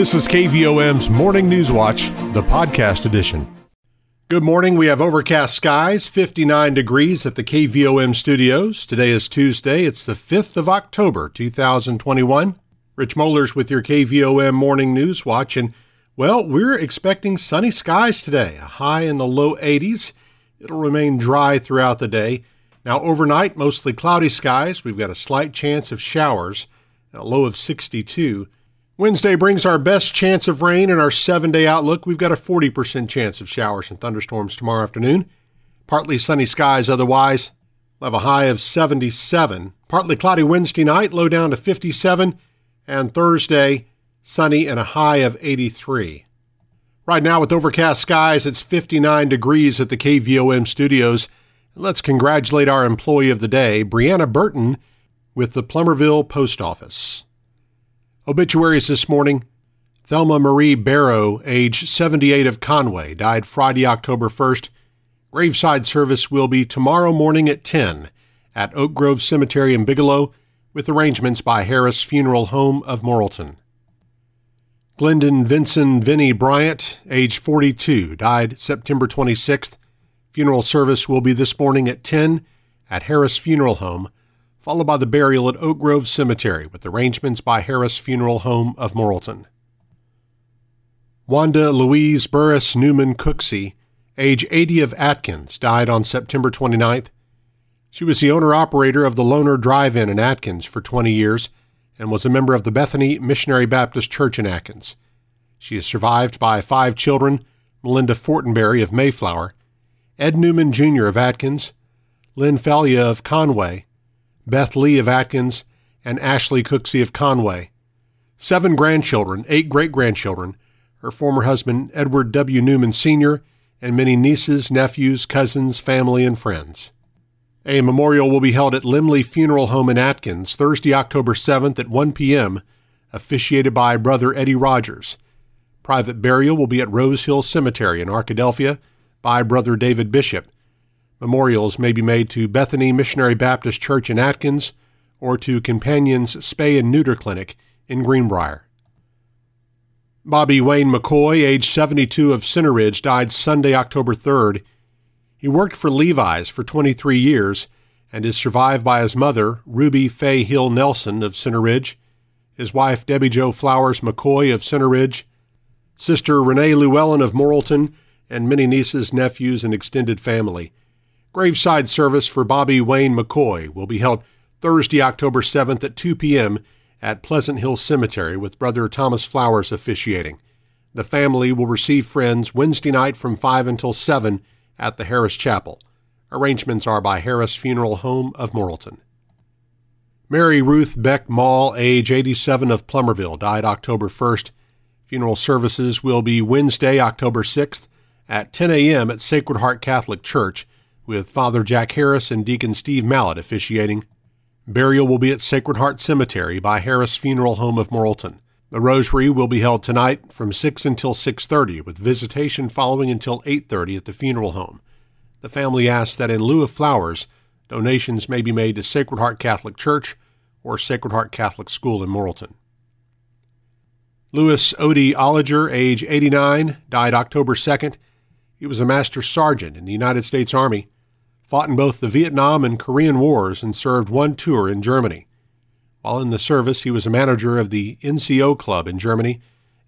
This is KVOM's Morning News Watch, the podcast edition. Good morning. We have overcast skies, 59 degrees at the KVOM studios. Today is Tuesday. It's the 5th of October, 2021. Rich Mollers with your KVOM Morning News Watch. And, well, we're expecting sunny skies today, a high in the low 80s. It'll remain dry throughout the day. Now, overnight, mostly cloudy skies. We've got a slight chance of showers, a low of 62. Wednesday brings our best chance of rain in our seven day outlook. We've got a 40% chance of showers and thunderstorms tomorrow afternoon. Partly sunny skies otherwise. We'll have a high of 77. Partly cloudy Wednesday night, low down to 57. And Thursday, sunny and a high of 83. Right now, with overcast skies, it's 59 degrees at the KVOM studios. Let's congratulate our employee of the day, Brianna Burton, with the Plumerville Post Office. Obituaries this morning Thelma Marie Barrow, age 78 of Conway, died Friday, October 1st. Graveside service will be tomorrow morning at 10 at Oak Grove Cemetery in Bigelow, with arrangements by Harris Funeral Home of Morrilton. Glendon Vinson Vinnie Bryant, age 42, died September 26th. Funeral service will be this morning at 10 at Harris Funeral Home followed by the burial at Oak Grove Cemetery with arrangements by Harris Funeral Home of Morrilton. Wanda Louise Burris Newman Cooksey, age 80 of Atkins, died on September 29th. She was the owner operator of the Loner Drive In in Atkins for 20 years and was a member of the Bethany Missionary Baptist Church in Atkins. She is survived by five children Melinda Fortenberry of Mayflower, Ed Newman Jr. of Atkins, Lynn Falia of Conway, Beth Lee of Atkins, and Ashley Cooksey of Conway. Seven grandchildren, eight great grandchildren, her former husband Edward W. Newman Sr., and many nieces, nephews, cousins, family, and friends. A memorial will be held at Limley Funeral Home in Atkins Thursday, October 7th at 1 p.m., officiated by Brother Eddie Rogers. Private burial will be at Rose Hill Cemetery in Arkadelphia by Brother David Bishop. Memorials may be made to Bethany Missionary Baptist Church in Atkins or to Companions Spay and Neuter Clinic in Greenbrier. Bobby Wayne McCoy, age 72 of Center Ridge, died Sunday, October 3rd. He worked for Levi's for 23 years and is survived by his mother, Ruby Fay Hill Nelson of Center Ridge, his wife, Debbie Jo Flowers McCoy of Center Ridge, sister Renee Llewellyn of Morrilton, and many nieces, nephews, and extended family. Graveside service for Bobby Wayne McCoy will be held Thursday, October 7th at 2 p.m. at Pleasant Hill Cemetery with Brother Thomas Flowers officiating. The family will receive friends Wednesday night from 5 until 7 at the Harris Chapel. Arrangements are by Harris Funeral Home of Morrilton. Mary Ruth Beck Mall, age 87 of Plumerville, died October 1st. Funeral services will be Wednesday, October 6th at 10 a.m. at Sacred Heart Catholic Church with Father Jack Harris and Deacon Steve Mallet officiating. Burial will be at Sacred Heart Cemetery by Harris Funeral Home of Morrilton. The rosary will be held tonight from 6 until 6:30 with visitation following until 8:30 at the funeral home. The family asks that in lieu of flowers, donations may be made to Sacred Heart Catholic Church or Sacred Heart Catholic School in Morrilton. Louis Odie Olliger, age 89, died October 2nd. He was a master sergeant in the United States Army fought in both the Vietnam and Korean Wars, and served one tour in Germany. While in the service, he was a manager of the NCO Club in Germany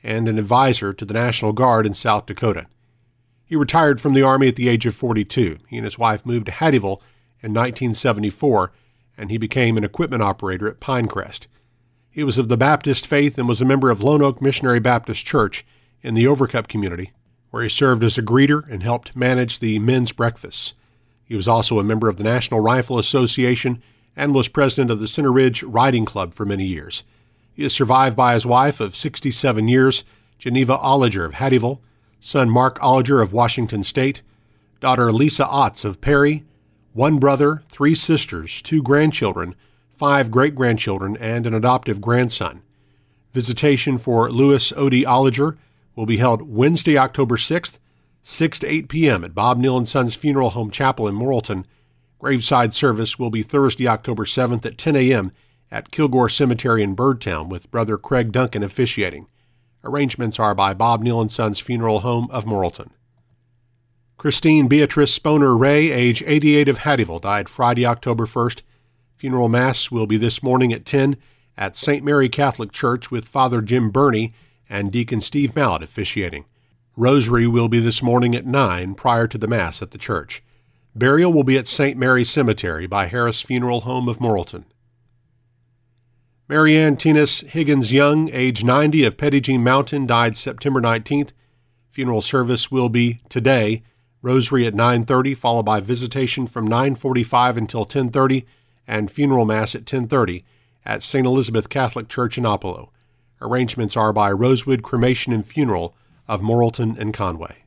and an advisor to the National Guard in South Dakota. He retired from the Army at the age of 42. He and his wife moved to Hattieville in 1974, and he became an equipment operator at Pinecrest. He was of the Baptist faith and was a member of Lone Oak Missionary Baptist Church in the Overcup community, where he served as a greeter and helped manage the men's breakfasts. He was also a member of the National Rifle Association and was president of the Center Ridge Riding Club for many years. He is survived by his wife of 67 years, Geneva Olliger of Hattieville, son Mark Olliger of Washington State, daughter Lisa Otts of Perry, one brother, three sisters, two grandchildren, five great grandchildren, and an adoptive grandson. Visitation for Louis Odie Olliger will be held Wednesday, October 6th 6 to 8 p.m. at Bob Neal and Sons Funeral Home Chapel in Morrilton. Graveside service will be Thursday, October 7th at 10 a.m. at Kilgore Cemetery in Birdtown with Brother Craig Duncan officiating. Arrangements are by Bob Neal and Sons Funeral Home of Morrilton. Christine Beatrice Sponer Ray, age 88 of Hattieville, died Friday, October 1st. Funeral Mass will be this morning at 10 at St. Mary Catholic Church with Father Jim Burney and Deacon Steve Mallet officiating. Rosary will be this morning at 9 prior to the Mass at the church. Burial will be at St. Mary Cemetery by Harris Funeral Home of Morrilton. Marianne Tinas Higgins Young, age 90 of Petit Mountain, died September 19th. Funeral service will be today, rosary at 9:30 followed by visitation from 9:45 until 10:30 and funeral mass at 10:30 at St. Elizabeth Catholic Church in Oppelo. Arrangements are by Rosewood Cremation and Funeral of Morrilton and Conway.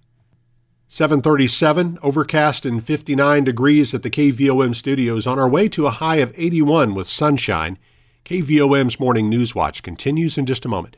737, overcast and 59 degrees at the KVOM studios on our way to a high of 81 with sunshine. KVOM's Morning News Watch continues in just a moment.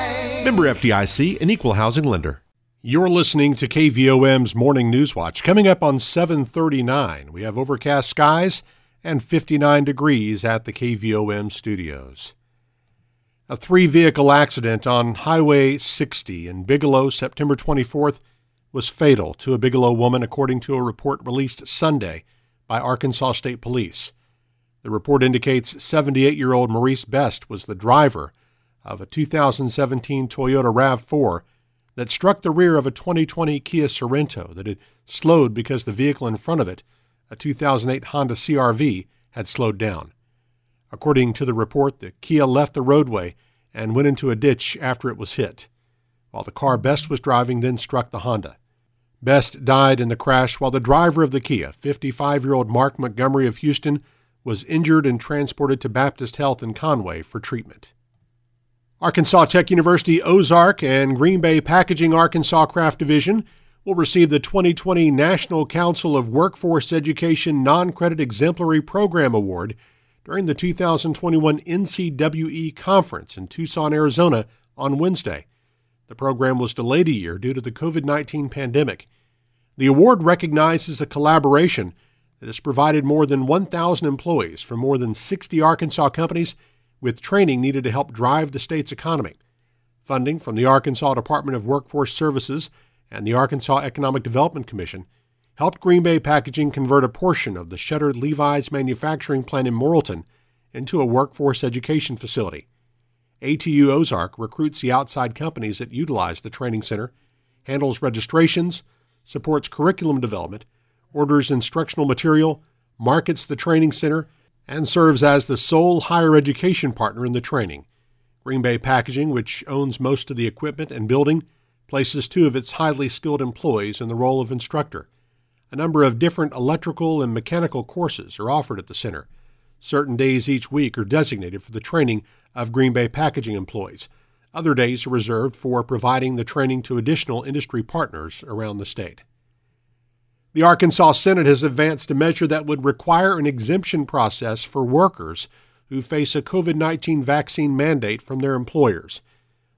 Member FDIC, an equal housing lender. You're listening to KVOM's Morning News Watch. Coming up on 739, we have overcast skies and 59 degrees at the KVOM studios. A three vehicle accident on Highway 60 in Bigelow, September 24th, was fatal to a Bigelow woman, according to a report released Sunday by Arkansas State Police. The report indicates 78 year old Maurice Best was the driver of a 2017 Toyota RAV4 that struck the rear of a 2020 Kia Sorento that had slowed because the vehicle in front of it, a 2008 Honda CRV, had slowed down. According to the report, the Kia left the roadway and went into a ditch after it was hit, while the car Best was driving then struck the Honda. Best died in the crash while the driver of the Kia, 55 year old Mark Montgomery of Houston, was injured and transported to Baptist Health in Conway for treatment. Arkansas Tech University Ozark and Green Bay Packaging Arkansas Kraft Division will receive the 2020 National Council of Workforce Education Non Credit Exemplary Program Award during the 2021 NCWE Conference in Tucson, Arizona on Wednesday. The program was delayed a year due to the COVID 19 pandemic. The award recognizes a collaboration that has provided more than 1,000 employees from more than 60 Arkansas companies with training needed to help drive the state's economy. Funding from the Arkansas Department of Workforce Services and the Arkansas Economic Development Commission helped Green Bay Packaging convert a portion of the shuttered Levi's manufacturing plant in Morrilton into a workforce education facility. ATU Ozark recruits the outside companies that utilize the training center, handles registrations, supports curriculum development, orders instructional material, markets the training center, and serves as the sole higher education partner in the training. Green Bay Packaging, which owns most of the equipment and building, places two of its highly skilled employees in the role of instructor. A number of different electrical and mechanical courses are offered at the center. Certain days each week are designated for the training of Green Bay Packaging employees. Other days are reserved for providing the training to additional industry partners around the state. The Arkansas Senate has advanced a measure that would require an exemption process for workers who face a COVID 19 vaccine mandate from their employers.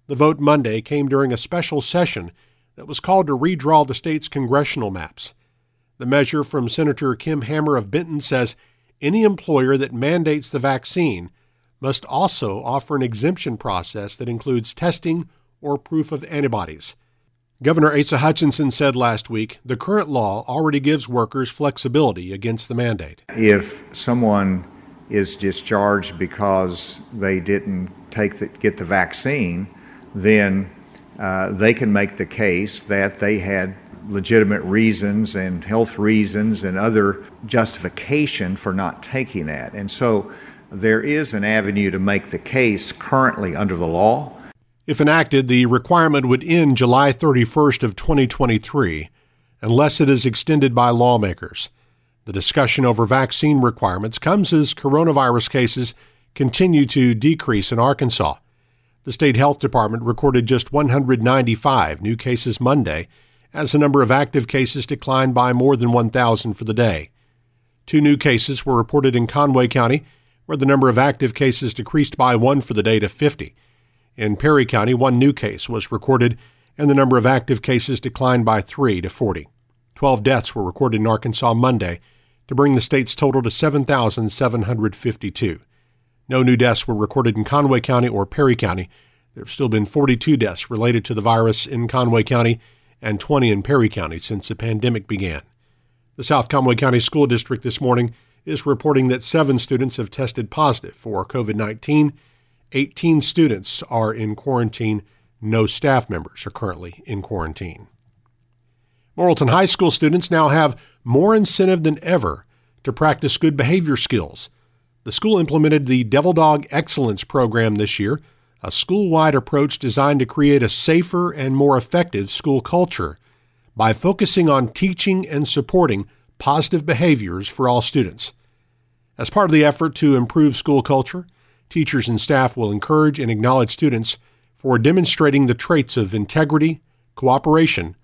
The vote Monday came during a special session that was called to redraw the state's congressional maps. The measure from Senator Kim Hammer of Benton says any employer that mandates the vaccine must also offer an exemption process that includes testing or proof of antibodies. Governor Asa Hutchinson said last week the current law already gives workers flexibility against the mandate. If someone is discharged because they didn't take the, get the vaccine, then uh, they can make the case that they had legitimate reasons and health reasons and other justification for not taking that. And so there is an avenue to make the case currently under the law if enacted, the requirement would end July 31st of 2023 unless it is extended by lawmakers. The discussion over vaccine requirements comes as coronavirus cases continue to decrease in Arkansas. The state health department recorded just 195 new cases Monday, as the number of active cases declined by more than 1,000 for the day. Two new cases were reported in Conway County, where the number of active cases decreased by one for the day to 50. In Perry County, one new case was recorded, and the number of active cases declined by three to 40. Twelve deaths were recorded in Arkansas Monday to bring the state's total to 7,752. No new deaths were recorded in Conway County or Perry County. There have still been 42 deaths related to the virus in Conway County and 20 in Perry County since the pandemic began. The South Conway County School District this morning is reporting that seven students have tested positive for COVID 19. 18 students are in quarantine. No staff members are currently in quarantine. Morrilton High School students now have more incentive than ever to practice good behavior skills. The school implemented the Devil Dog Excellence program this year, a school wide approach designed to create a safer and more effective school culture by focusing on teaching and supporting positive behaviors for all students. As part of the effort to improve school culture, teachers and staff will encourage and acknowledge students for demonstrating the traits of integrity, cooperation,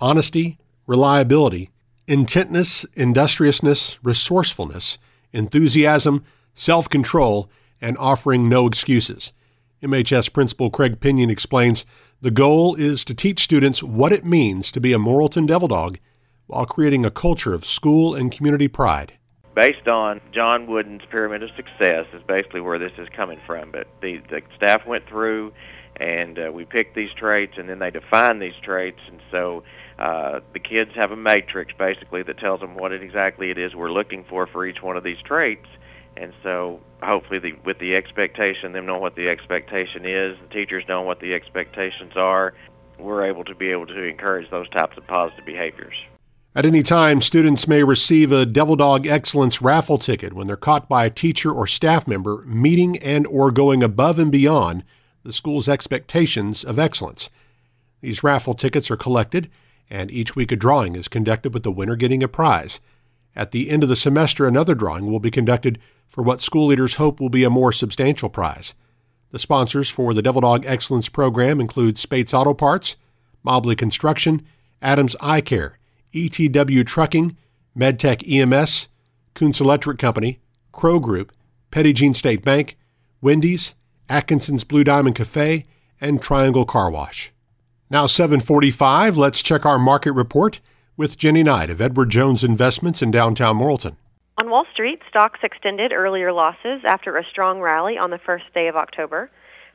honesty, reliability, intentness, industriousness, resourcefulness, enthusiasm, self control, and offering no excuses. MHS Principal Craig Pinion explains the goal is to teach students what it means to be a Morrilton Devil Dog while creating a culture of school and community pride. Based on John Wooden's Pyramid of Success is basically where this is coming from. But the, the staff went through and uh, we picked these traits and then they defined these traits. And so uh, the kids have a matrix basically that tells them what it exactly it is we're looking for for each one of these traits and so hopefully the, with the expectation, them knowing what the expectation is, the teachers know what the expectations are, we're able to be able to encourage those types of positive behaviors. At any time, students may receive a Devil Dog Excellence raffle ticket when they're caught by a teacher or staff member meeting and or going above and beyond the school's expectations of excellence. These raffle tickets are collected, and each week a drawing is conducted with the winner getting a prize. At the end of the semester, another drawing will be conducted for what school leaders hope will be a more substantial prize. The sponsors for the Devil Dog Excellence Program include Spates Auto Parts, Mobley Construction, Adams Eye Care, ETW Trucking, MedTech EMS, Kuntz Electric Company, Crow Group, Petit Jean State Bank, Wendy's, Atkinson's Blue Diamond Cafe, and Triangle Car Wash. Now 745, let's check our market report with Jenny Knight of Edward Jones Investments in downtown Morrilton. On Wall Street, stocks extended earlier losses after a strong rally on the first day of October.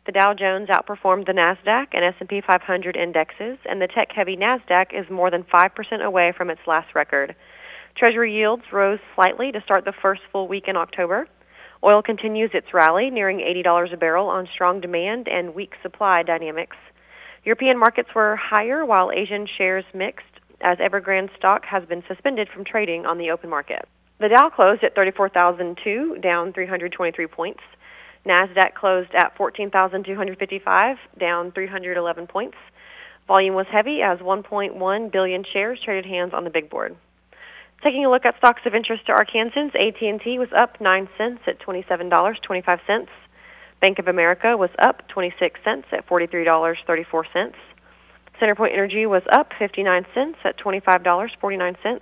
The Dow Jones outperformed the Nasdaq and S&P 500 indexes, and the tech-heavy Nasdaq is more than 5% away from its last record. Treasury yields rose slightly to start the first full week in October. Oil continues its rally, nearing $80 a barrel on strong demand and weak supply dynamics. European markets were higher while Asian shares mixed as Evergrande stock has been suspended from trading on the open market. The Dow closed at 34,002, down 323 points. Nasdaq closed at 14,255, down 311 points. Volume was heavy as 1.1 billion shares traded hands on the big board. Taking a look at stocks of interest to Arkansans, AT&T was up 9 cents at $27.25. Bank of America was up 26 cents at $43.34. CenterPoint Energy was up 59 cents at $25.49.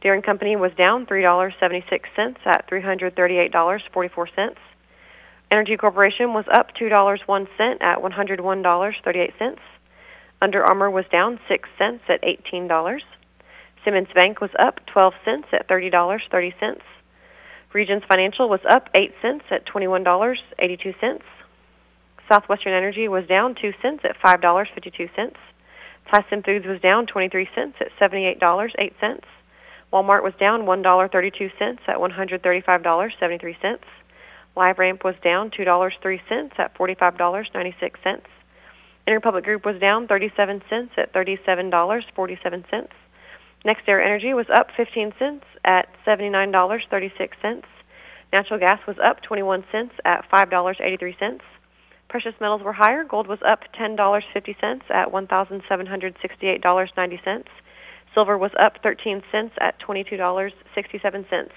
Deere & Company was down $3.76 at $338.44. Entergy Corporation was up $2.01 at $101.38. Under Armour was down 6 cents at $18. Simmons Bank was up 12 cents at $30.30. Regions Financial was up 8 cents at $21.82. Southwestern Energy was down 2 cents at $5.52. Tyson Foods was down 23 cents at $78.08. Walmart was down $1.32 at $135.73. LiveRamp was down $2.03 at $45.96. Interpublic Group was down 37 cents at $37.47. NextEra Energy was up 15 cents at $79.36. Natural gas was up 21 cents at $5.83. Precious metals were higher. Gold was up $10.50 at $1,768.90. Silver was up 13 cents at $22.67.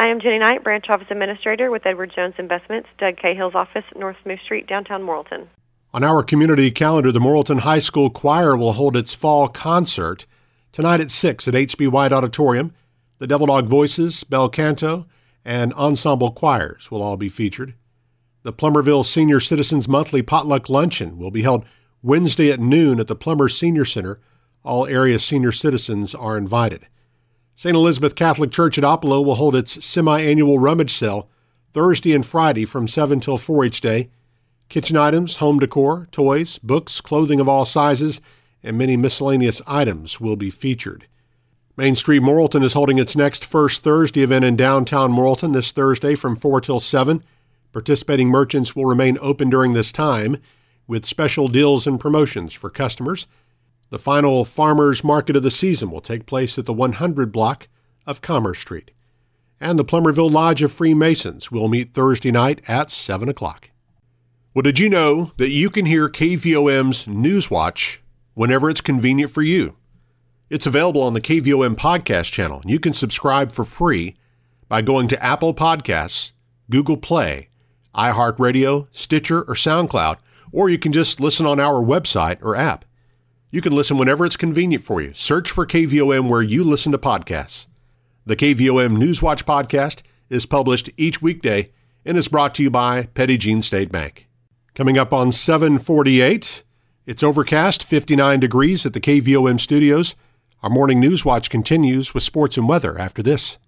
I am Jenny Knight, Branch Office Administrator with Edward Jones Investments, Doug Cahill's office, North Moose Street, downtown Morrilton. On our community calendar, the Morrilton High School Choir will hold its fall concert tonight at 6 at HB White Auditorium. The Devil Dog Voices, Bel Canto, and ensemble choirs will all be featured. The Plumerville Senior Citizens Monthly Potluck Luncheon will be held Wednesday at noon at the Plummer Senior Center. All area senior citizens are invited. St. Elizabeth Catholic Church at Oppelo will hold its semi annual rummage sale Thursday and Friday from 7 till 4 each day. Kitchen items, home decor, toys, books, clothing of all sizes, and many miscellaneous items will be featured. Main Street Morrilton is holding its next First Thursday event in downtown Morrilton this Thursday from 4 till 7. Participating merchants will remain open during this time with special deals and promotions for customers. The final Farmers Market of the season will take place at the 100 block of Commerce Street. And the Plumerville Lodge of Freemasons will meet Thursday night at 7 o'clock. Well, did you know that you can hear KVOM's Newswatch whenever it's convenient for you? It's available on the KVOM podcast channel. and You can subscribe for free by going to Apple Podcasts, Google Play, iHeartRadio, Stitcher, or SoundCloud, or you can just listen on our website or app. You can listen whenever it's convenient for you. Search for KVOM where you listen to podcasts. The KVOM Newswatch podcast is published each weekday and is brought to you by Petit Jean State Bank. Coming up on 748, it's overcast, 59 degrees at the KVOM studios. Our morning news watch continues with sports and weather after this.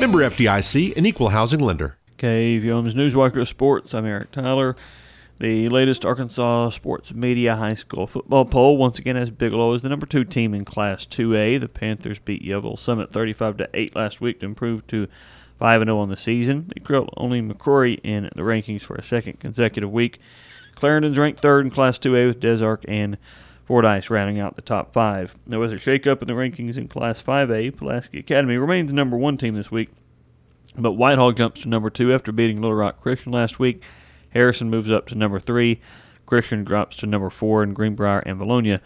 Member FDIC, an equal housing lender. KVOM's Newswatch Sports. I'm Eric Tyler. The latest Arkansas Sports Media High School football poll once again has Bigelow as the number two team in Class 2A. The Panthers beat Yellville Summit 35 to 8 last week to improve to 5 0 on the season. They trailed only McCrory in the rankings for a second consecutive week. Clarendon's ranked third in Class 2A with Des Arc and Fordyce rounding out the top five. There was a shakeup in the rankings in Class 5A. Pulaski Academy remains the number one team this week, but Whitehall jumps to number two after beating Little Rock Christian last week. Harrison moves up to number three. Christian drops to number four, and Greenbrier and Vilonia,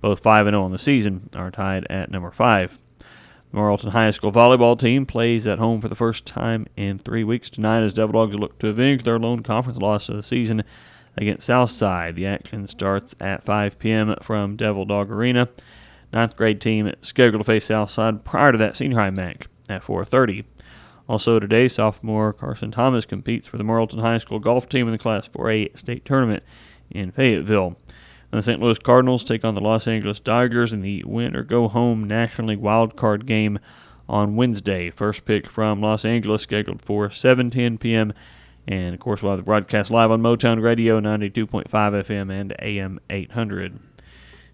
both 5 0 on the season, are tied at number five. The Morrilton High School volleyball team plays at home for the first time in three weeks tonight as Devil Dogs look to avenge their lone conference loss of the season against Southside. The action starts at 5 p.m. from Devil Dog Arena. Ninth grade team scheduled to face Southside prior to that senior high match at 4:30. Also today, sophomore Carson Thomas competes for the Morrilton High School golf team in the Class 4A state tournament in Fayetteville. And the St. Louis Cardinals take on the Los Angeles Dodgers in the win or go home National League wild card game on Wednesday. First pick from Los Angeles scheduled for 7:10 p.m. And of course, we'll have the broadcast live on Motown Radio 92.5 FM and AM 800.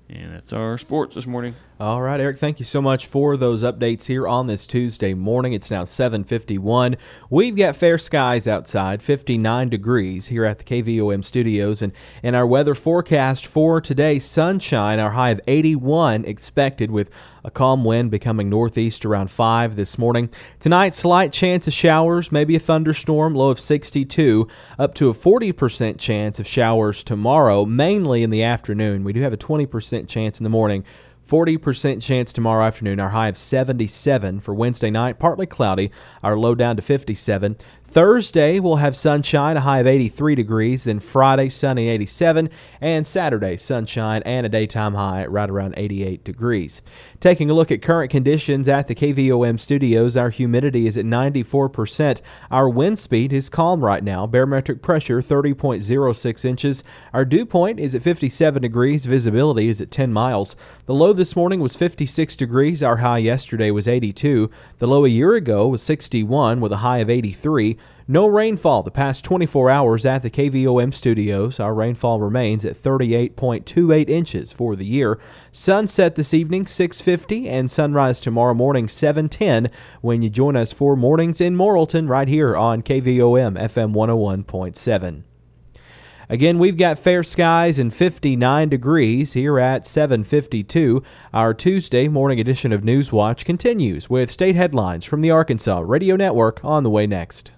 And that's our sports this morning. All right, Eric, thank you so much for those updates here on this Tuesday morning. It's now 7:51. We've got fair skies outside, 59 degrees here at the KVOM studios and in our weather forecast for today, sunshine, our high of 81 expected with a calm wind becoming northeast around 5 this morning. Tonight, slight chance of showers, maybe a thunderstorm, low of 62, up to a 40% chance of showers tomorrow, mainly in the afternoon. We do have a 20% chance in the morning. 40% chance tomorrow afternoon. Our high of 77 for Wednesday night. Partly cloudy. Our low down to 57. Thursday, we'll have sunshine, a high of 83 degrees. Then Friday, sunny, 87. And Saturday, sunshine and a daytime high right around 88 degrees. Taking a look at current conditions at the KVOM studios, our humidity is at 94%. Our wind speed is calm right now. Barometric pressure 30.06 inches. Our dew point is at 57 degrees. Visibility is at 10 miles. The low this morning was 56 degrees. Our high yesterday was 82. The low a year ago was 61 with a high of 83. No rainfall the past 24 hours at the KVOM studios. Our rainfall remains at 38.28 inches for the year. Sunset this evening 6:50 and sunrise tomorrow morning 7:10 when you join us for mornings in Morrilton right here on KVOM FM 101.7. Again, we've got fair skies and 59 degrees here at 752. Our Tuesday morning edition of Newswatch continues with state headlines from the Arkansas Radio Network on the way next.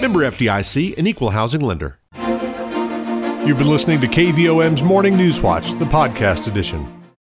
Member FDIC, an equal housing lender. You've been listening to KVOM's Morning News Watch, the podcast edition.